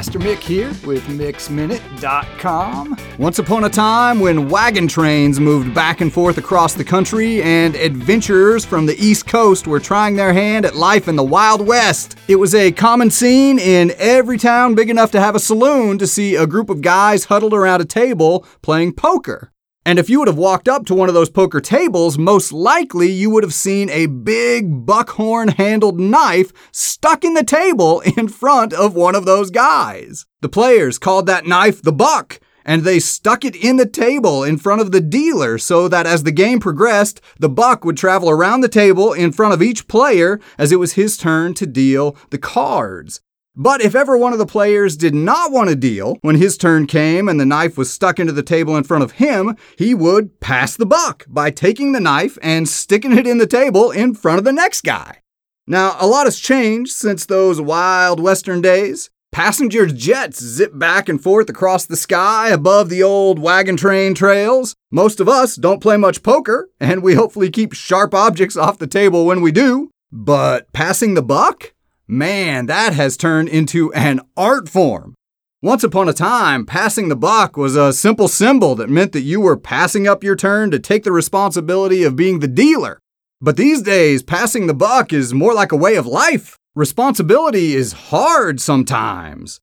Pastor Mick here with MixMinute.com. Once upon a time, when wagon trains moved back and forth across the country and adventurers from the East Coast were trying their hand at life in the Wild West, it was a common scene in every town big enough to have a saloon to see a group of guys huddled around a table playing poker. And if you would have walked up to one of those poker tables, most likely you would have seen a big buckhorn handled knife stuck in the table in front of one of those guys. The players called that knife the buck, and they stuck it in the table in front of the dealer so that as the game progressed, the buck would travel around the table in front of each player as it was his turn to deal the cards. But if ever one of the players did not want to deal, when his turn came and the knife was stuck into the table in front of him, he would pass the buck by taking the knife and sticking it in the table in front of the next guy. Now, a lot has changed since those wild western days. Passenger jets zip back and forth across the sky above the old wagon train trails. Most of us don't play much poker, and we hopefully keep sharp objects off the table when we do. But passing the buck? Man, that has turned into an art form. Once upon a time, passing the buck was a simple symbol that meant that you were passing up your turn to take the responsibility of being the dealer. But these days, passing the buck is more like a way of life. Responsibility is hard sometimes.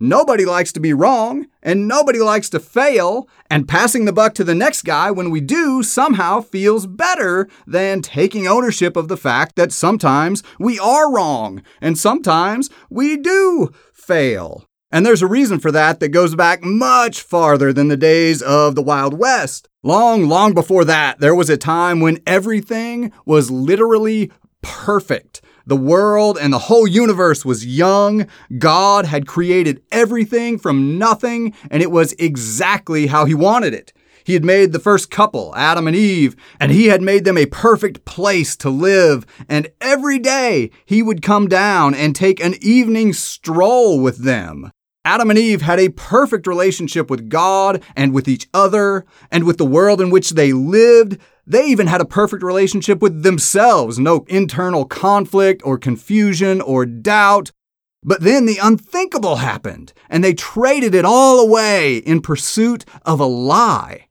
Nobody likes to be wrong, and nobody likes to fail, and passing the buck to the next guy when we do somehow feels better than taking ownership of the fact that sometimes we are wrong, and sometimes we do fail. And there's a reason for that that goes back much farther than the days of the Wild West. Long, long before that, there was a time when everything was literally perfect. The world and the whole universe was young. God had created everything from nothing, and it was exactly how He wanted it. He had made the first couple, Adam and Eve, and He had made them a perfect place to live. And every day He would come down and take an evening stroll with them. Adam and Eve had a perfect relationship with God and with each other and with the world in which they lived. They even had a perfect relationship with themselves, no internal conflict or confusion or doubt. But then the unthinkable happened, and they traded it all away in pursuit of a lie.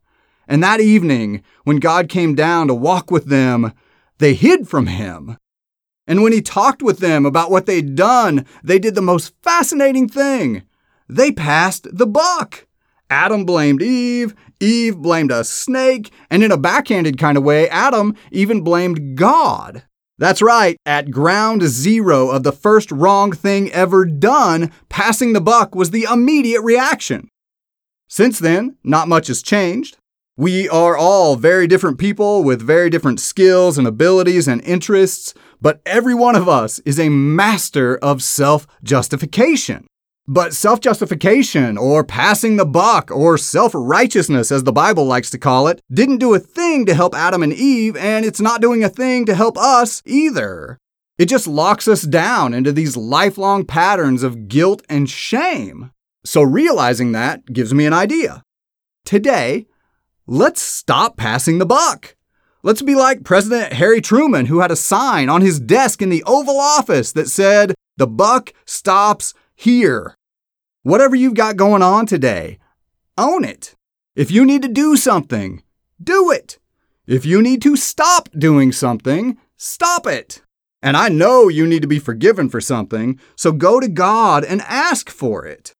And that evening, when God came down to walk with them, they hid from him. And when he talked with them about what they'd done, they did the most fascinating thing. They passed the buck. Adam blamed Eve, Eve blamed a snake, and in a backhanded kind of way, Adam even blamed God. That's right, at ground zero of the first wrong thing ever done, passing the buck was the immediate reaction. Since then, not much has changed. We are all very different people with very different skills and abilities and interests, but every one of us is a master of self justification. But self justification, or passing the buck, or self righteousness, as the Bible likes to call it, didn't do a thing to help Adam and Eve, and it's not doing a thing to help us either. It just locks us down into these lifelong patterns of guilt and shame. So, realizing that gives me an idea. Today, let's stop passing the buck. Let's be like President Harry Truman, who had a sign on his desk in the Oval Office that said, The buck stops here. Whatever you've got going on today, own it. If you need to do something, do it. If you need to stop doing something, stop it. And I know you need to be forgiven for something, so go to God and ask for it.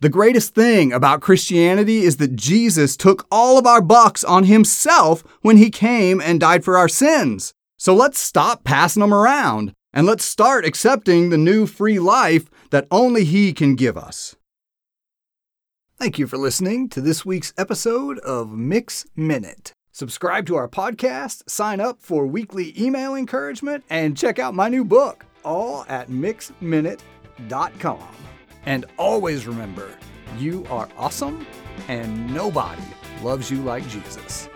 The greatest thing about Christianity is that Jesus took all of our bucks on himself when he came and died for our sins. So let's stop passing them around and let's start accepting the new free life that only he can give us. Thank you for listening to this week's episode of Mix Minute. Subscribe to our podcast, sign up for weekly email encouragement, and check out my new book, all at mixminute.com. And always remember, you are awesome and nobody loves you like Jesus.